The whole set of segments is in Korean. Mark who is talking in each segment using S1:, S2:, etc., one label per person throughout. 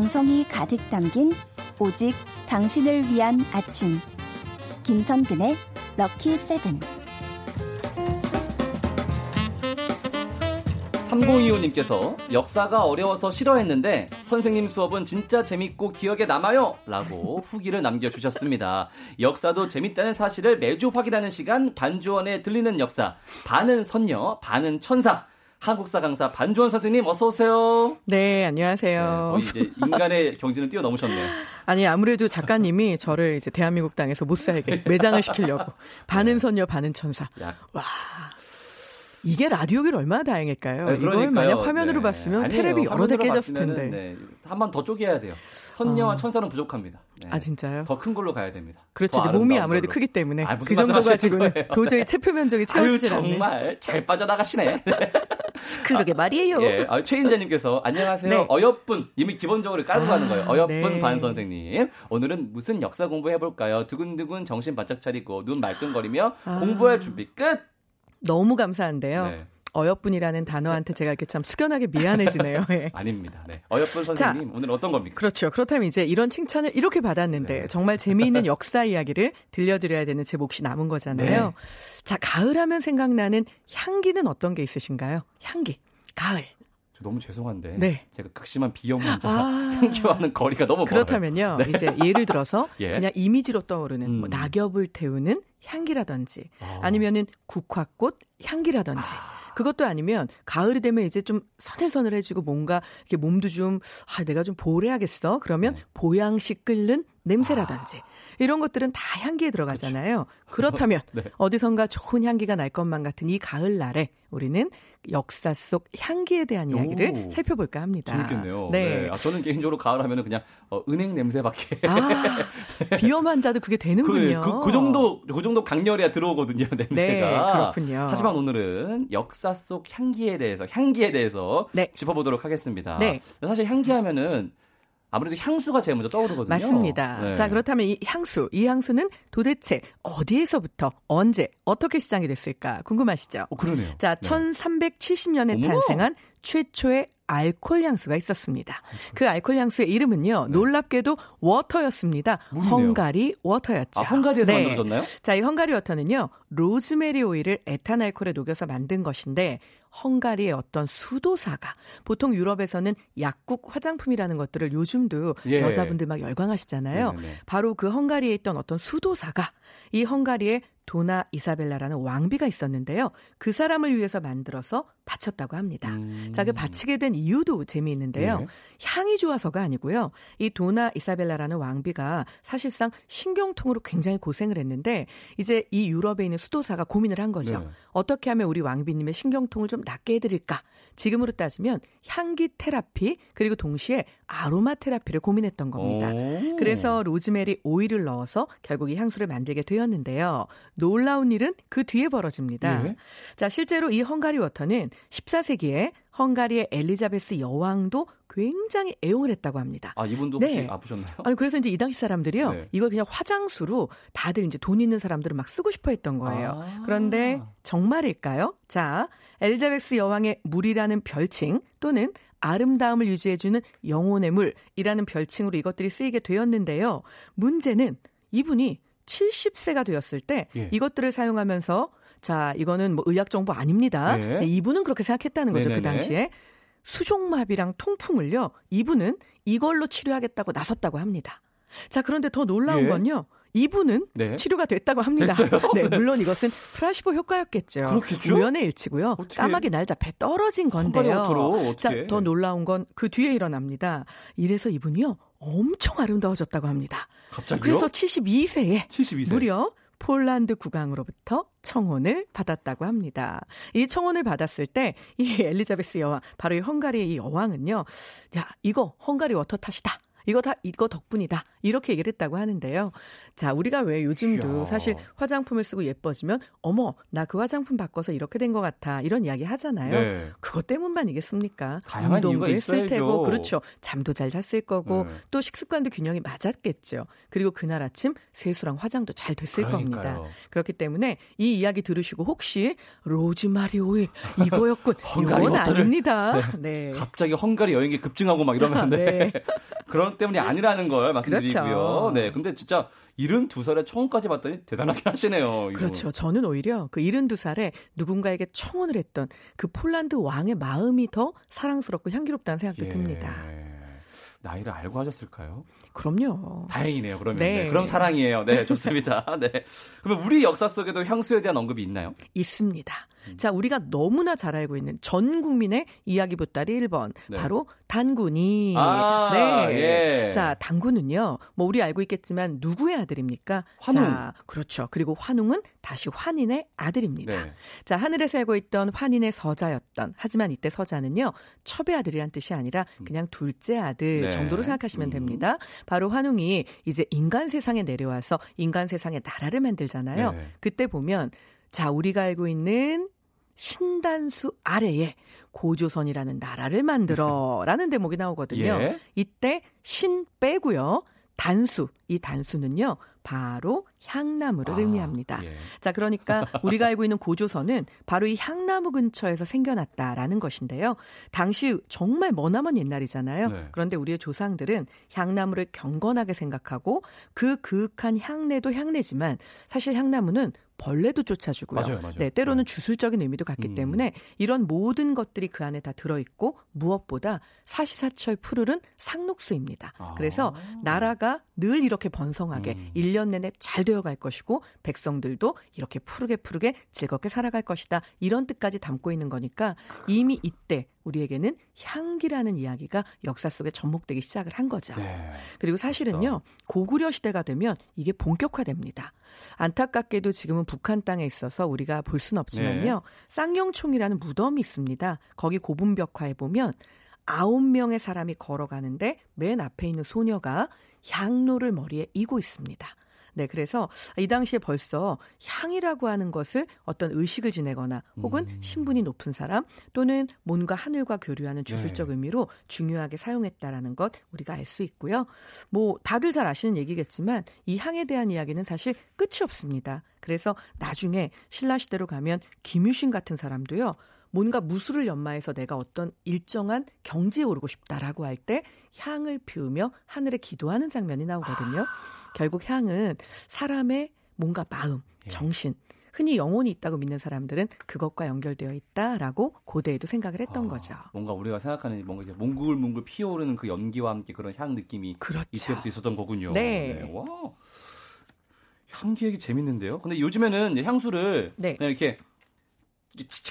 S1: 정성이 가득 담긴 오직 당신을 위한 아침. 김선근의 럭키 세븐.
S2: 3025님께서 역사가 어려워서 싫어했는데 선생님 수업은 진짜 재밌고 기억에 남아요! 라고 후기를 남겨주셨습니다. 역사도 재밌다는 사실을 매주 확인하는 시간 반주원에 들리는 역사. 반은 선녀, 반은 천사. 한국사 강사 반주원 선생님 어서 오세요.
S3: 네, 안녕하세요.
S2: 네, 이제 인간의 경지는 뛰어넘으셨네요.
S3: 아니 아무래도 작가님이 저를 이제 대한민국 땅에서 못 살게 매장을 시키려고 반은 선녀 반은 천사. 야. 와. 이게 라디오길 얼마나 다행일까요? 네, 이걸 만약 화면으로 네. 봤으면 아니에요. 테레비 여러 대 깨졌을 텐데. 네.
S2: 한번 더 쪼개야 돼요. 선녀와 어. 천사는 부족합니다.
S3: 네. 아 진짜요?
S2: 더 큰 걸로 가야 됩니다.
S3: 그렇죠. 몸이 아무래도 걸로. 크기 때문에 아, 그 정도 가지고는 도저히 체표 면적이 채워지지 않네.
S2: 정말 잘 빠져나가시네.
S3: 그러게 말이에요.
S2: 예. 아, 최인자님께서 안녕하세요. 네. 어여쁜 이미 기본적으로 깔고 아, 가는 거예요. 어여쁜 네. 반 선생님. 오늘은 무슨 역사 공부 해볼까요? 두근두근 정신 바짝 차리고 눈 말끔거리며 아. 공부할 준비 끝.
S3: 너무 감사한데요. 네. 어여쁜이라는 단어한테 제가 이렇게 참 숙연하게 미안해지네요. 네.
S2: 아닙니다. 네. 어여쁜 선생님 자, 오늘 어떤 겁니까?
S3: 그렇죠. 그렇다면 이제 이런 칭찬을 이렇게 받았는데 네. 정말 재미있는 역사 이야기를 들려드려야 되는 제 몫이 남은 거잖아요. 네. 자, 가을하면 생각나는 향기는 어떤 게 있으신가요? 향기, 가을.
S2: 너무 죄송한데 네. 제가 극심한 비염 환자 아~ 향기와는 거리가 너무
S3: 그렇다면요. 네. 이제 예를 들어서 예. 그냥 이미지로 떠오르는 뭐 음. 뭐 낙엽을 태우는 향기라든지 아. 아니면은 국화꽃 향기라든지 아. 그것도 아니면 가을이 되면 이제 좀 서늘서늘해지고 뭔가 이렇게 몸도 좀 아, 내가 좀 보래야겠어. 그러면 네. 보양식 끓는 냄새라든지 아. 이런 것들은 다 향기에 들어가잖아요. 그렇죠. 그렇다면 네. 어디선가 좋은 향기가 날 것만 같은 이 가을 날에 우리는 역사 속 향기에 대한 이야기를 오, 살펴볼까 합니다.
S2: 재밌겠네요. 네. 네. 아, 저는 개인적으로 가을 하면은 그냥 어, 은행 냄새밖에.
S3: 아, 비염 환자도 그게 되는군요.
S2: 그, 그, 그, 정도 그 정도 강렬해야 들어오거든요 냄새가.
S3: 네, 그렇군요.
S2: 하지만 오늘은 역사 속 향기에 대해서 향기에 대해서 네. 짚어보도록 하겠습니다. 네. 사실 향기하면은 아무래도 향수가 제일 먼저 떠오르거든요.
S3: 맞습니다. 네. 자, 그렇다면 이 향수, 이 향수는 도대체 어디에서부터 언제 어떻게 시작이 됐을까 궁금하시죠?
S2: 어, 그러네요.
S3: 자, 네. 1370년에 어머. 탄생한 최초의 알콜 향수가 있었습니다. 그 알콜 향수의 이름은요, 네. 놀랍게도 water였습니다. 물이네요. 헝가리 water였죠.
S2: 아, 헝가리에서 네. 만들어졌나요?
S3: 자, 이 헝가리 water는요, 로즈메리 오일을 에탄알콜에 녹여서 만든 것인데, 헝가리의 어떤 수도사가 보통 유럽에서는 약국 화장품이라는 것들을 요즘도 예. 여자분들 막 열광하시잖아요. 네네. 바로 그 헝가리에 있던 어떤 수도사가 이 헝가리의 도나 이사벨라라는 왕비가 있었는데요. 그 사람을 위해서 만들어서 바쳤다고 합니다. 음. 자, 그 바치게 된 이유도 재미있는데요. 네. 향이 좋아서가 아니고요. 이 도나 이사벨라라는 왕비가 사실상 신경통으로 굉장히 고생을 했는데 이제 이 유럽에 있는 수도사가 고민을 한 거죠. 네. 어떻게 하면 우리 왕비님의 신경통을 좀 낫게 해드릴까? 지금으로 따지면 향기 테라피 그리고 동시에 aroma therapy를 고민했던 겁니다. 오. 그래서 로즈메리 오일을 넣어서 결국 이 향수를 만들게 되었는데요. 놀라운 일은 그 뒤에 벌어집니다. 네. 자, 실제로 이 헝가리 water는 14세기에 헝가리의 엘리자베스 여왕도 굉장히 애용을 했다고 합니다.
S2: 아, 이분도 네. 아프셨나요?
S3: 아니, 그래서 이제 이 당시 사람들이요. 네. 이걸 그냥 화장수로 다들 이제 돈 있는 사람들은 막 쓰고 싶어 했던 거예요. 아. 그런데 정말일까요? 자, 엘리자베스 여왕의 물이라는 별칭 또는 아름다움을 유지해주는 영혼의 물이라는 별칭으로 이것들이 쓰이게 되었는데요. 문제는 이분이 70세가 되었을 때 예. 이것들을 사용하면서 자, 이거는 뭐 의학 정보 아닙니다. 네. 이분은 그렇게 생각했다는 거죠, 그 네네네. 그 당시에. 수족마비랑 통풍을요, 이분은 이걸로 치료하겠다고 나섰다고 합니다. 자, 그런데 더 놀라운 예. 건요. 이분은 네. 치료가 됐다고 합니다. 네, 물론 이것은 플라시보 효과였겠죠.
S2: 그렇겠죠?
S3: 우연의 일치고요. 어떻게? 까마귀 날자 배 떨어진 건데요. 자, 더 놀라운 건 그 뒤에 일어납니다. 이래서 이분이요. 엄청 아름다워졌다고 합니다.
S2: 갑자기요?
S3: 그래서 72세에 72세. 무려 폴란드 국왕으로부터 청혼을 받았다고 합니다. 이 청혼을 받았을 때 이 엘리자베스 여왕, 바로 이 헝가리의 이 여왕은요, 야 이거 헝가리 water 탓이다. 이거 다 이거 덕분이다. 이렇게 얘기를 했다고 하는데요. 자, 우리가 왜 요즘도. 사실 화장품을 쓰고 예뻐지면 어머, 나 그 화장품 바꿔서 이렇게 된 것 같아. 이런 이야기 하잖아요.
S2: 네.
S3: 그것 때문만이겠습니까? 운동도 했을
S2: 있어야죠.
S3: 테고 그렇죠. 잠도 잘 잤을 거고
S2: 네.
S3: 또 식습관도 균형이 맞았겠죠. 그리고 그날 아침 세수랑 화장도 잘 됐을
S2: 그러니까요.
S3: 겁니다. 그렇기 때문에 이 이야기 들으시고 혹시 로즈마리 오일 이거였군.
S2: 헝가리
S3: 이건. 아닙니다. 네.
S2: 갑자기 헝가리 여행이 급증하고 막 이러면 네.
S3: 네.
S2: 그런 때문이 아니라는 걸 말씀드리고요.
S3: 그렇죠.
S2: 네, 근데 진짜 72살에 청혼까지 봤더니 대단하게 하시네요.
S3: 그렇죠. 저는 오히려 그 72살에 누군가에게 청혼을 했던 그 폴란드 왕의 마음이 더 사랑스럽고 향기롭다는 생각도
S2: 예.
S3: 듭니다.
S2: 나이를 알고 하셨을까요?
S3: 그럼요.
S2: 다행이네요. 그러면
S3: 네.
S2: 네, 그럼 사랑이에요. 네, 좋습니다. 네. 그러면 우리 역사 속에도 향수에 대한 언급이 있나요?
S3: 있습니다.
S2: 음.
S3: 자, 우리가 너무나 잘 알고 있는 전 국민의 이야기 보따리 1번.
S2: 네.
S3: 바로 단군이.
S2: 아,
S3: 네.
S2: 예.
S3: 자, 단군은요. 뭐 우리 알고 있겠지만 누구의 아들입니까?
S2: 환웅.
S3: 자, 그렇죠. 그리고 환웅은 다시 환인의 아들입니다.
S2: 네.
S3: 자, 하늘에 살고 있던 환인의 서자였던. 하지만 이때 서자는요. 첩의 아들이란 뜻이 아니라 그냥 둘째 아들
S2: 네.
S3: 정도로 생각하시면
S2: 음.
S3: 됩니다. 바로 환웅이 이제 인간 세상에 내려와서 인간 세상에 나라를 만들잖아요.
S2: 네.
S3: 그때 보면 자, 우리가 알고 있는 신단수 아래에 고조선이라는 나라를 만들어라는 대목이 나오거든요.
S2: 예.
S3: 이때 신 빼고요. 단수, 이 단수는요. 바로 향나무를
S2: 아,
S3: 의미합니다.
S2: 예.
S3: 자, 그러니까 우리가 알고 있는 고조선은 바로 이 향나무 근처에서 생겨났다라는 것인데요. 당시 정말 머나먼 옛날이잖아요.
S2: 네.
S3: 그런데 우리의 조상들은 향나무를 경건하게 생각하고 그 그윽한 향내도 향내지만 사실 향나무는 벌레도 쫓아주고요.
S2: 맞아요, 맞아요.
S3: 네, 때로는
S2: 네.
S3: 주술적인 의미도 갖기
S2: 음.
S3: 때문에 이런 모든 것들이 그 안에 다 들어있고 무엇보다 사시사철 푸르른 상록수입니다.
S2: 아.
S3: 그래서 나라가 늘 이렇게 번성하게
S2: 음.
S3: 일 1년 내내 잘 되어 갈 것이고 백성들도 이렇게 푸르게 푸르게 즐겁게 살아갈 것이다. 이런 뜻까지 담고 있는 거니까 이미 이때 우리에게는 향기라는 이야기가 역사 속에 접목되기 시작을 한 거죠.
S2: 네.
S3: 그리고 사실은요, 고구려 시대가 되면 이게 본격화됩니다. 안타깝게도 지금은 북한 땅에 있어서 우리가 볼 수는 없지만요,
S2: 네.
S3: 쌍용총이라는 무덤이 있습니다. 거기 고분벽화에 보면 아홉 명의 사람이 걸어가는데 맨 앞에 있는 소녀가 향로를 머리에 이고 있습니다. 네, 그래서 이 당시에 벌써 향이라고 하는 것을 어떤 의식을 지내거나 혹은
S2: 음.
S3: 신분이 높은 사람 또는 뭔가 하늘과 교류하는 주술적
S2: 네.
S3: 의미로 중요하게 사용했다라는 것 우리가 알 수 있고요. 뭐 다들 잘 아시는 얘기겠지만 이 향에 대한 이야기는 사실 끝이 없습니다. 그래서 나중에 신라 시대로 가면 김유신 같은 사람도요. 뭔가 무술을 연마해서 내가 어떤 일정한 경지에 오르고 싶다라고 할 때 향을 피우며 하늘에 기도하는 장면이 나오거든요. 결국 향은 사람의 뭔가 마음,
S2: 예.
S3: 정신, 흔히 영혼이 있다고 믿는 사람들은 그것과 연결되어 있다라고 고대에도 생각을 했던
S2: 아,
S3: 거죠.
S2: 뭔가 우리가 생각하는 뭔가 이제 몽글몽글 피어오르는 그 연기와 함께 그런 향 느낌이
S3: 그렇죠.
S2: 이때부터 있었던 거군요.
S3: 네.
S2: 와. 향기 얘기 재밌는데요. 근데 요즘에는 향수를
S3: 네.
S2: 그냥 이렇게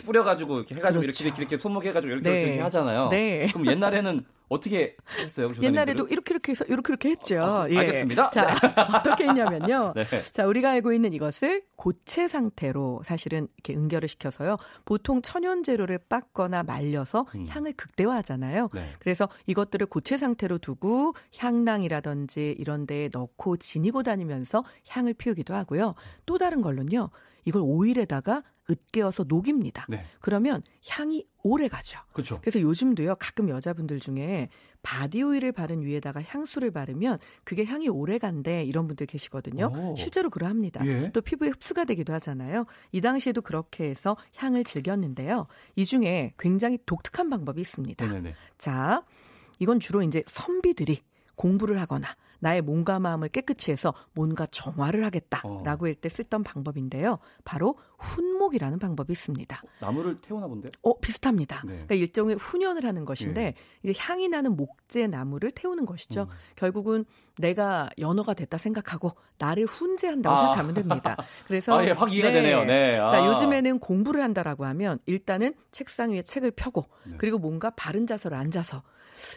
S2: 뿌려가지고 이렇게 해가지고
S3: 그렇죠.
S2: 이렇게 이렇게 손목에 해가지고 이렇게
S3: 네.
S2: 이렇게 하잖아요.
S3: 네.
S2: 그럼 옛날에는 어떻게 했어요?
S3: 옛날에도? 이렇게 이렇게 해서 이렇게 이렇게 했죠. 예.
S2: 아, 알겠습니다.
S3: 자, 어떻게 했냐면요.
S2: 네.
S3: 자, 우리가 알고 있는 이것을 고체 상태로 사실은 이렇게 응결을 시켜서요. 보통 천연 재료를 빻거나 말려서
S2: 음.
S3: 향을 극대화하잖아요.
S2: 네.
S3: 그래서 이것들을 고체 상태로 두고 향낭이라든지 이런 데에 넣고 지니고 다니면서 향을 피우기도 하고요. 또 다른 걸로는요. 이걸 오일에다가 으깨어서 녹입니다.
S2: 네.
S3: 그러면 향이 오래 가죠.
S2: 그렇죠.
S3: 그래서 요즘도요 가끔 여자분들 중에 body oil을 바른 위에다가 향수를 바르면 그게 향이 오래 간대 이런 분들 계시거든요.
S2: 오.
S3: 실제로 그러합니다.
S2: 예.
S3: 또 피부에 흡수가 되기도 하잖아요. 이 당시에도 그렇게 해서 향을 즐겼는데요. 이 중에 굉장히 독특한 방법이 있습니다.
S2: 네네네.
S3: 자, 이건 주로 이제 선비들이 공부를 하거나 나의 몸과 마음을 깨끗이 해서 뭔가 정화를 하겠다라고 할 때 쓰던 방법인데요. 바로 훈목이라는 방법이 있습니다.
S2: 나무를 태우나 본데?
S3: 어, 비슷합니다.
S2: 네.
S3: 그러니까 일종의 훈연을 하는 것인데
S2: 예.
S3: 이제 향이 나는 목재 나무를 태우는 것이죠.
S2: 음.
S3: 결국은 내가 연어가 됐다 생각하고 나를 훈제한다고
S2: 아.
S3: 생각하면 됩니다. 그래서
S2: 아, 예, 확 이해가 되네요. 네.
S3: 자,
S2: 아.
S3: 요즘에는 공부를 한다라고 하면 일단은 책상 위에 책을 펴고
S2: 네.
S3: 그리고 뭔가 바른 자세로 앉아서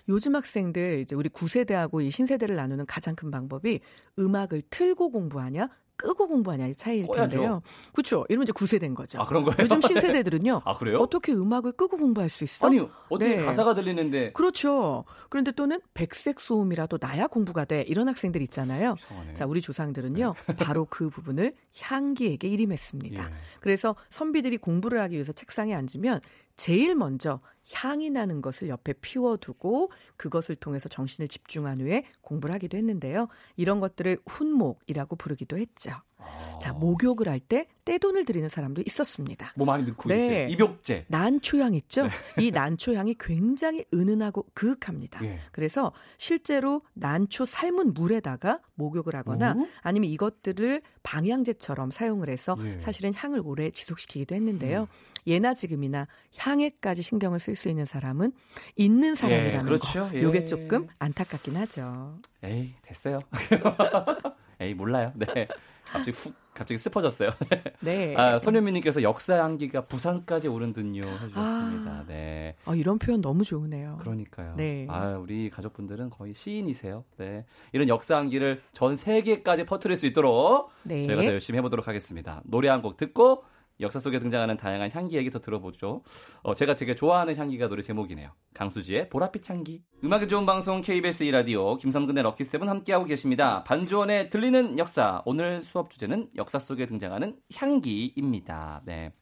S3: 요즘 학생들 이제 우리 구세대하고 이 신세대를 나누는 가장 큰 방법이 음악을 틀고 공부하냐 끄고 공부하냐 의 차이일 텐데요. 그렇죠. 이러면 이제 9세대인 거죠.
S2: 아, 그런 거예요?
S3: 요즘 신세대들은요.
S2: 아, 그래요?
S3: 어떻게 음악을 끄고 공부할 수 있어?
S2: 아니, 어떻게 네. 가사가 들리는데.
S3: 그렇죠. 그런데 또는 백색 소음이라도 나야 공부가 돼. 이런 학생들 있잖아요.
S2: 이상하네.
S3: 자, 우리 조상들은요. 네. 바로 그 부분을 향기에게 일임했습니다. 예. 그래서 선비들이 공부를 하기 위해서 책상에 앉으면 제일 먼저 향이 나는 것을 옆에 피워두고 그것을 통해서 정신을 집중한 후에 공부를 하기도 했는데요. 이런 것들을 훈목이라고 부르기도 했죠. 아. 자, 목욕을 할 때 떼돈을 들이는 사람도 있었습니다.
S2: 뭐 많이 넣고 네. 입욕제.
S3: 난초향 있죠? 네. 이 난초향이 굉장히 은은하고 그윽합니다. 예. 그래서 실제로 난초 삶은 물에다가 목욕을 하거나 오? 아니면 이것들을 방향제처럼 사용을 해서 예. 사실은 향을 오래 지속시키기도 했는데요. 음. 예나 지금이나 향에까지 신경을 쓸 수 있는 사람은 있는 사람이라는 예, 그렇죠. 거. 요게 예. 조금 안타깝긴 하죠.
S2: 에이, 됐어요. 에이, 몰라요. 네. 갑자기 훅 갑자기 슬퍼졌어요. 네. 아, 손현미님께서 역사 향기가 부산까지 오른 듯요 해주셨습니다. 아, 네.
S3: 아, 이런 표현 너무 좋으네요.
S2: 그러니까요. 네. 아, 우리 가족분들은 거의 시인이세요. 네. 이런 역사 향기를 전 세계까지 퍼뜨릴 수 있도록 네. 저희가 더 열심히 해보도록 하겠습니다. 노래 한 곡 듣고 역사 속에 등장하는 다양한 향기 얘기 더 들어보죠. 어, 제가 되게 좋아하는 향기가 노래 제목이네요. 강수지의 보랏빛 향기. 음악이 좋은 방송 KBS 2라디오 김성근의 럭키세븐 함께하고 계십니다. 반주원의 들리는 역사. 오늘 수업 주제는 역사 속에 등장하는 향기입니다. 네.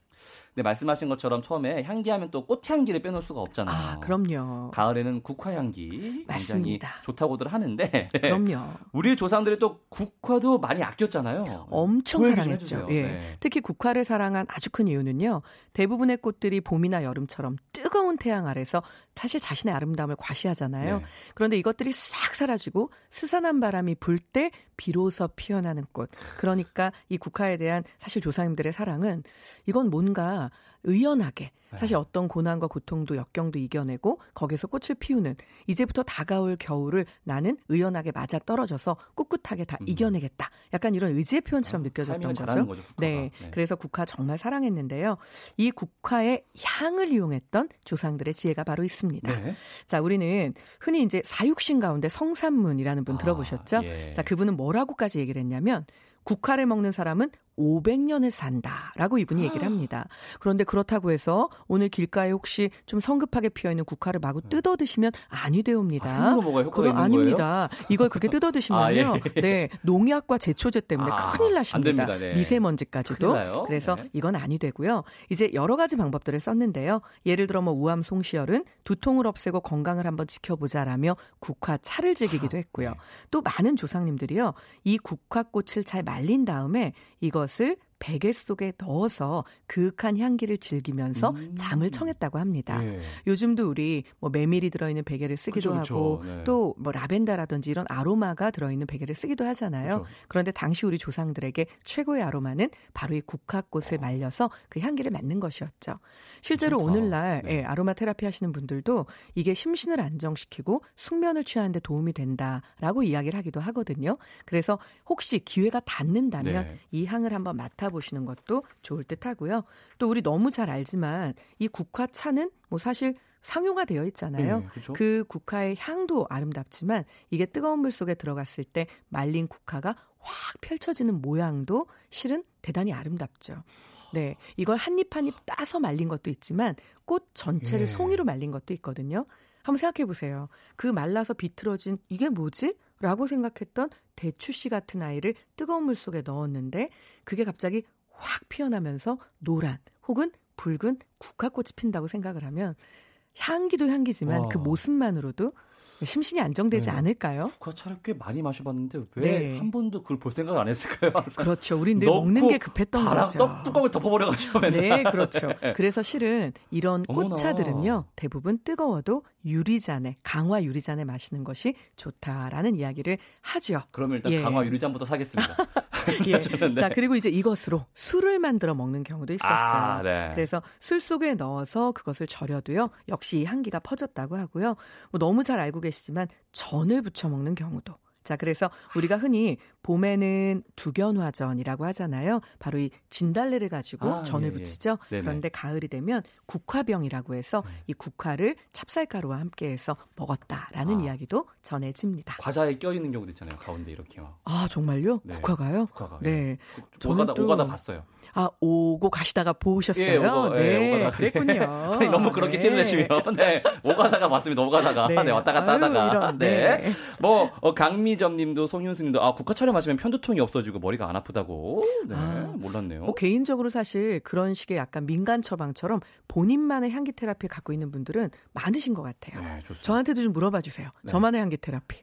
S2: 네, 말씀하신 것처럼 처음에 향기하면 또 꽃향기를 빼놓을 수가 없잖아요.
S3: 아, 그럼요.
S2: 가을에는 국화향기 굉장히 좋다고들 하는데.
S3: 그럼요.
S2: 우리 조상들이 또 국화도 많이 아꼈잖아요.
S3: 엄청 사랑했죠. 예. 네. 특히 국화를 사랑한 아주 큰 이유는요. 대부분의 꽃들이 봄이나 여름처럼 뜨거운 태양 아래서 사실 자신의 아름다움을 과시하잖아요. 네. 그런데 이것들이 싹 사라지고 스산한 바람이 불 때 비로소 피어나는 꽃. 그러니까 이 국화에 대한 사실 조상님들의 사랑은 이건 뭔가 의연하게 사실 네. 어떤 고난과 고통도 역경도 이겨내고 거기서 꽃을 피우는 이제부터 다가올 겨울을 나는 의연하게 맞아 떨어져서 꿋꿋하게 다 음. 이겨내겠다. 약간 이런 의지의 표현처럼 아, 느껴졌던 거죠.
S2: 거죠
S3: 네. 네. 그래서 국화 정말 사랑했는데요. 이 국화의 향을 이용했던 조상들의 지혜가 바로 있습니다. 네. 자, 우리는 흔히 이제 사육신 가운데 성산문이라는 분 아, 들어보셨죠? 아, 예. 자, 그분은 뭐라고까지 얘기를 했냐면 국화를 먹는 사람은 500년을 산다라고 이분이 얘기를 합니다. 그런데 그렇다고 해서 오늘 길가에 혹시 좀 성급하게 피어 있는 국화를 마구 뜯어 드시면 아니 되옵니다.
S2: 아, 그럼
S3: 아닙니다. 거예요? 이걸 그렇게 뜯어 드시면요. 아, 예. 네, 농약과 제초제 때문에 아, 큰일 나십니다. 네. 미세먼지까지도. 그래서 네. 이건 아니 되고요. 이제 여러 가지 방법들을 썼는데요. 예를 들어 뭐 우암 송시열은 두통을 없애고 건강을 한번 지켜보자라며 국화 차를 즐기기도 했고요. 네. 또 많은 조상님들이요. 이 국화꽃을 잘 말린 다음에 이것 것을 베개 속에 넣어서 그윽한 향기를 즐기면서 음. 잠을 청했다고 합니다. 네. 요즘도 우리 뭐 메밀이 들어있는 베개를 쓰기도 그쵸, 하고 네. 또뭐 라벤더라든지 이런 아로마가 들어있는 베개를 쓰기도 하잖아요. 그쵸. 그런데 당시 우리 조상들에게 최고의 아로마는 바로 이 국화꽃을 말려서 그 향기를 맡는 것이었죠. 실제로 좋다. 오늘날 네. 예, 아로마 테라피 하시는 분들도 이게 심신을 안정시키고 숙면을 취하는데 도움이 된다라고 이야기를 하기도 하거든요. 그래서 혹시 기회가 닿는다면 네. 이 향을 한번 맡아 보시는 것도 좋을 듯 하고요. 또 우리 너무 잘 알지만 이 국화차는 뭐 사실 상용화 되어 있잖아요. 네, 그렇죠. 그 국화의 향도 아름답지만 이게 뜨거운 물 속에 들어갔을 때 말린 국화가 확 펼쳐지는 모양도 실은 대단히 아름답죠. 네. 이걸 한 입 한 입 따서 말린 것도 있지만 꽃 전체를 예. 송이로 말린 것도 있거든요. 한번 생각해 보세요. 그 말라서 비틀어진 이게 뭐지? 라고 생각했던 대추씨 같은 아이를 뜨거운 물 속에 넣었는데 그게 갑자기 확 피어나면서 노란 혹은 붉은 국화꽃이 핀다고 생각을 하면 향기도 향기지만 와. 그 모습만으로도 심신이 안정되지 네. 않을까요?
S2: 국화차를 꽤 많이 마셔봤는데 왜한 네. 번도 그걸 볼 생각 안 했을까요?
S3: 그렇죠. 우린 늘 먹는 게 급했던 거죠.
S2: 떡 뚜껑을 덮어버려가지고.
S3: 네, 그렇죠. 그래서 실은 이런 꽃차들은요 대부분 뜨거워도 유리잔에 강화 유리잔에 마시는 것이 좋다라는 이야기를 하죠.
S2: 그럼 일단 예. 강화 유리잔부터 사겠습니다.
S3: 예. 네. 자 그리고 이제 이것으로 술을 만들어 먹는 경우도 있었죠. 아, 네. 그래서 술 속에 넣어서 그것을 절여도요 역시 향기가 퍼졌다고 하고요. 뭐 너무 잘 알고 계시지만 전을 부쳐 먹는 경우도 자, 그래서 우리가 흔히 봄에는 두견화전이라고 하잖아요. 바로 이 진달래를 가지고
S2: 아,
S3: 전을
S2: 예, 예.
S3: 붙이죠.
S2: 네네.
S3: 그런데 가을이 되면 국화병이라고 해서
S2: 네.
S3: 이 국화를 찹쌀가루와 함께해서 먹었다라는
S2: 아.
S3: 이야기도 전해집니다.
S2: 과자에 껴있는 경우도 있잖아요. 가운데 이렇게 막.
S3: 아 정말요?
S2: 네.
S3: 국화가요?
S2: 국화가.
S3: 네.
S2: 예. 오가다,
S3: 저는 또-
S2: 오가다 봤어요.
S3: 아 오고 가시다가 보셨어요?
S2: 예, 오가, 예,
S3: 네,
S2: 오가다가.
S3: 그랬군요.
S2: 아니, 너무 그렇게
S3: 네.
S2: 티를 내시면. 네. 오가다가 봤습니다. 오가다가. 네. 왔다 갔다
S3: 아유,
S2: 하다가.
S3: 이런,
S2: 네.
S3: 네.
S2: 뭐, 어, 강미점 님도 송윤수 님도, 아, 국화차를 마시면 편두통이 없어지고 머리가 안 아프다고. 네.
S3: 아,
S2: 몰랐네요.
S3: 뭐 개인적으로 사실 그런 식의 약간 민간 처방처럼 본인만의 향기 테라피 갖고 있는 분들은 많으신 것 같아요.
S2: 네, 좋습니다.
S3: 저한테도 좀 물어봐 주세요.
S2: 네.
S3: 저만의 향기 테라피.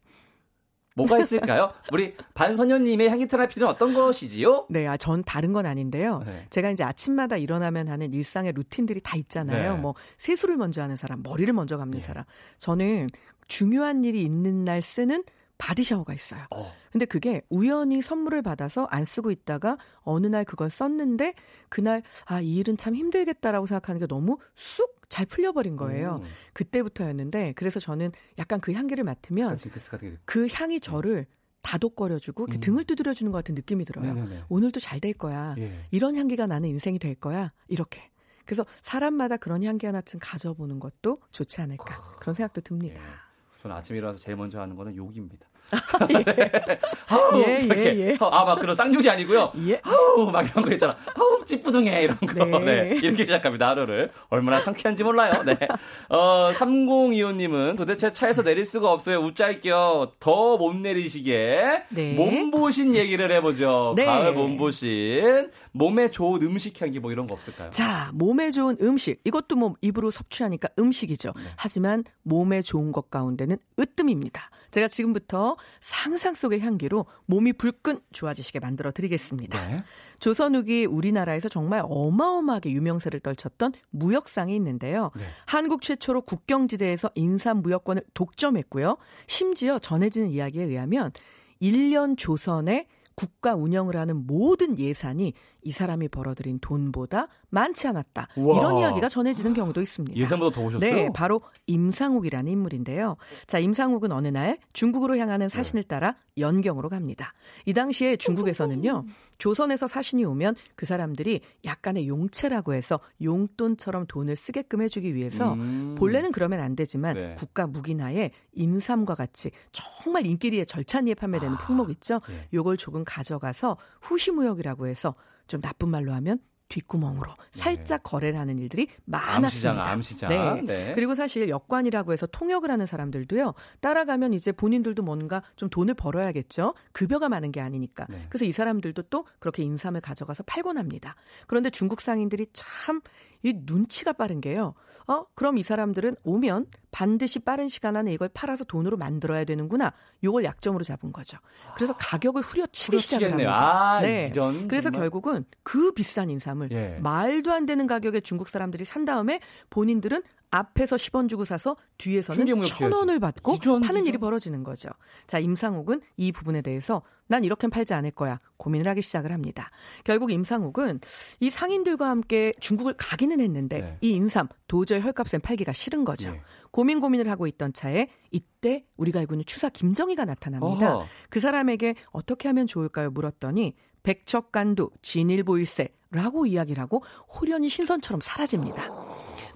S2: 뭐가 있을까요? 우리 반선녀님의 향기 테라피는 어떤 것이지요?
S3: 네, 아, 전 다른 건 아닌데요.
S2: 네.
S3: 제가 이제 아침마다 일어나면 하는 일상의 루틴들이 다 있잖아요.
S2: 네.
S3: 뭐 세수를 먼저 하는 사람, 머리를 먼저 감는
S2: 네.
S3: 사람. 저는 중요한 일이 있는 날 쓰는 body shower가 있어요.
S2: 어,
S3: 근데 그게 우연히 선물을 받아서 안 쓰고 있다가 어느 날 그걸 썼는데 그날 아, 이 일은 참 힘들겠다라고 생각하는 게 너무 쑥 잘 풀려버린 거예요.
S2: 음.
S3: 그때부터였는데 그래서 저는 약간 그 향기를 맡으면
S2: 같은
S3: 그 향이 저를 다독거려주고
S2: 음.
S3: 등을 두드려주는 것 같은 느낌이 들어요.
S2: 네네네.
S3: 오늘도 잘 될 거야.
S2: 예.
S3: 이런 향기가 나는 인생이 될 거야. 이렇게. 그래서 사람마다 그런 향기 하나쯤 가져보는 것도 좋지 않을까. 그런 생각도 듭니다.
S2: 예. 저는 아침에 일어나서 제일 먼저 하는 거는 욕입니다.
S3: 예,
S2: 이렇게.
S3: 예, 예.
S2: 아, 막 그런 쌍욕이 아니고요.
S3: 예.
S2: 아우, 막 이런 거 있잖아. 아우, 찌뿌둥해. 이런 거. 네.
S3: 네.
S2: 이렇게 시작합니다, 하루를. 얼마나 상쾌한지 몰라요. 네. 어, 3025님은 도대체 차에서 내릴 수가 없어요. 웃짤겨. 더못 내리시게.
S3: 네.
S2: 몸보신 얘기를 해보죠.
S3: 네.
S2: 가을 몸보신. 몸에 좋은 음식 향기 뭐 이런 거 없을까요?
S3: 자, 몸에 좋은 음식. 이것도 뭐 입으로 섭취하니까 음식이죠.
S2: 네.
S3: 하지만 몸에 좋은 것 가운데는 으뜸입니다. 제가 지금부터 상상 속의 향기로 몸이 불끈 좋아지시게 만들어 드리겠습니다.
S2: 네.
S3: 조선 후기 우리나라에서 정말 어마어마하게 유명세를 떨쳤던 무역상이 있는데요.
S2: 네.
S3: 한국 최초로 국경지대에서 인삼 무역권을 독점했고요. 심지어 전해지는 이야기에 의하면 1년 조선에 국가 운영을 하는 모든 예산이 이 사람이 벌어들인 돈보다 많지 않았다.
S2: 우와.
S3: 이런 이야기가 전해지는 경우도 있습니다.
S2: 예상보다 더 오셨어요?
S3: 네, 바로 임상옥이라는 인물인데요. 자, 임상옥은 어느 날 중국으로 향하는 사신을
S2: 네.
S3: 따라 연경으로 갑니다. 이 당시에 중국에서는요, 조선에서 사신이 오면 그 사람들이 약간의 용체라고 해서 용돈처럼 돈을 쓰게끔 해주기 위해서
S2: 음.
S3: 본래는 그러면 안 되지만
S2: 네.
S3: 국가 무기나에 인삼과 같이 정말 인기리에 절찬리에 판매되는
S2: 아,
S3: 품목 있죠.
S2: 예.
S3: 요걸 조금 가져가서 후시무역이라고 해서 좀 나쁜 말로 하면 뒷구멍으로 살짝 거래를 하는 일들이 많았습니다.
S2: 네. 암시장, 암시장. 네.
S3: 그리고 사실 역관이라고 해서 통역을 하는 사람들도요. 따라가면 이제 본인들도 뭔가 좀 돈을 벌어야겠죠. 급여가 많은 게 아니니까.
S2: 네.
S3: 그래서 이 사람들도 또 그렇게 인삼을 가져가서 팔곤 합니다. 그런데 중국 상인들이 참 이 눈치가 빠른 게요. 어, 그럼 이 사람들은 오면 반드시 빠른 시간 안에 이걸 팔아서 돈으로 만들어야 되는구나. 요걸 약점으로 잡은 거죠. 그래서 가격을 후려치기 시작을. 합니다.
S2: 아,
S3: 네. 그래서
S2: 정말.
S3: 결국은 그 비싼 인삼을
S2: 예.
S3: 말도 안 되는 가격에 중국 사람들이 산 다음에 본인들은 앞에서 10원 주고 사서 뒤에서는
S2: 충격무역
S3: 천 원을 받고
S2: 이런,
S3: 파는. 일이 벌어지는 거죠. 자, 임상옥은 이 부분에 대해서 난 이렇게는 팔지 않을 거야. 고민을 하기 시작을 합니다. 결국 임상옥은 이 상인들과 함께 중국을 가기는 했는데
S2: 네.
S3: 이 인삼 도저히 헐값엔 팔기가 싫은 거죠.
S2: 예.
S3: 고민 고민을 하고 있던 차에 이때 우리가 알고 있는 추사 김정희가 나타납니다.
S2: 어허.
S3: 그 사람에게 어떻게 하면 좋을까요? 물었더니 백척간두 진일보일세라고 이야기를 하고 호련히 신선처럼 사라집니다.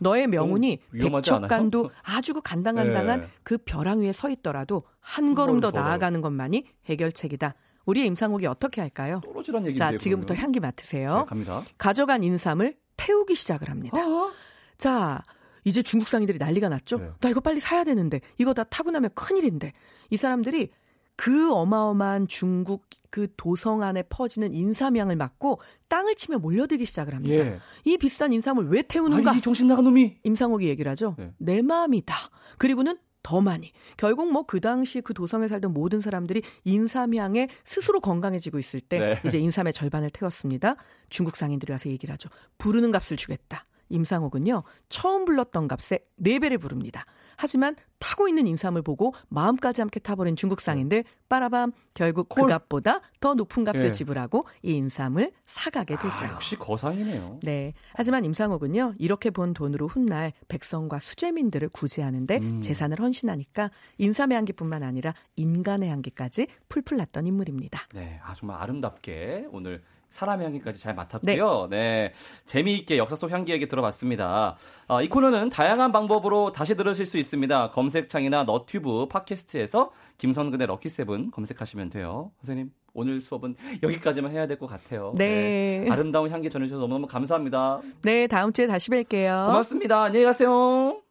S3: 너의 명운이
S2: 좀 위험하지
S3: 백척간두 아주 그 간당간당한
S2: 네.
S3: 그 벼랑 위에 서 있더라도 한
S2: 걸음 더
S3: 나아가는 것만이 해결책이다. 우리의 임상옥이 어떻게 할까요?
S2: 떨어지란 얘기인데.
S3: 자, 지금부터 향기 맡으세요.
S2: 네, 갑니다.
S3: 가져간 인삼을 태우기 시작을 합니다.
S2: 아,
S3: 자, 이제 중국 상인들이 난리가 났죠.
S2: 네.
S3: 나 이거 빨리 사야 되는데 이거 다 타고 나면 큰일인데 이 사람들이 그 어마어마한 중국 그 도성 안에 퍼지는 인삼향을 맡고 땅을 치며 몰려들기 시작을 합니다.
S2: 예.
S3: 이 비싼 인삼을 왜 태우는가?
S2: 아, 이 정신 나간 놈이.
S3: 임상옥이 얘기를 하죠.
S2: 네.
S3: 내 마음이다. 그리고는 더 많이. 결국 뭐 그 당시 그 도성에 살던 모든 사람들이 인삼향에 스스로 건강해지고 있을 때
S2: 네.
S3: 이제 인삼의 절반을 태웠습니다. 중국 상인들이 와서 얘기를 하죠. 부르는 값을 주겠다. 임상옥은요 처음 불렀던 값의 4배를 부릅니다. 하지만 타고 있는 인삼을 보고 마음까지 함께 타버린 중국상인들 빠라밤 결국 콜. 그 값보다 더 높은 값을 네. 지불하고 이 인삼을 사가게 되죠.
S2: 아, 역시 거상이네요.
S3: 네. 하지만 임상옥은요 이렇게 본 돈으로 훗날 백성과 수재민들을 구제하는데 음. 재산을 헌신하니까 인삼의 향기뿐만 아니라 인간의 향기까지 풀풀 났던 인물입니다.
S2: 네, 아 정말 아름답게 오늘 사람 향기까지 잘 맡았고요. 네. 네. 재미있게 역사 속 향기 얘기 들어봤습니다. 어, 이 코너는 다양한 방법으로 다시 들으실 수 있습니다. 검색창이나 너튜브, 팟캐스트에서 김선근의 럭키세븐 검색하시면 돼요. 선생님, 오늘 수업은 여기까지만 해야 될 것 같아요.
S3: 네.
S2: 네. 아름다운 향기 전해주셔서 너무너무 감사합니다.
S3: 네, 다음 주에 다시 뵐게요.
S2: 고맙습니다. 안녕히 가세요.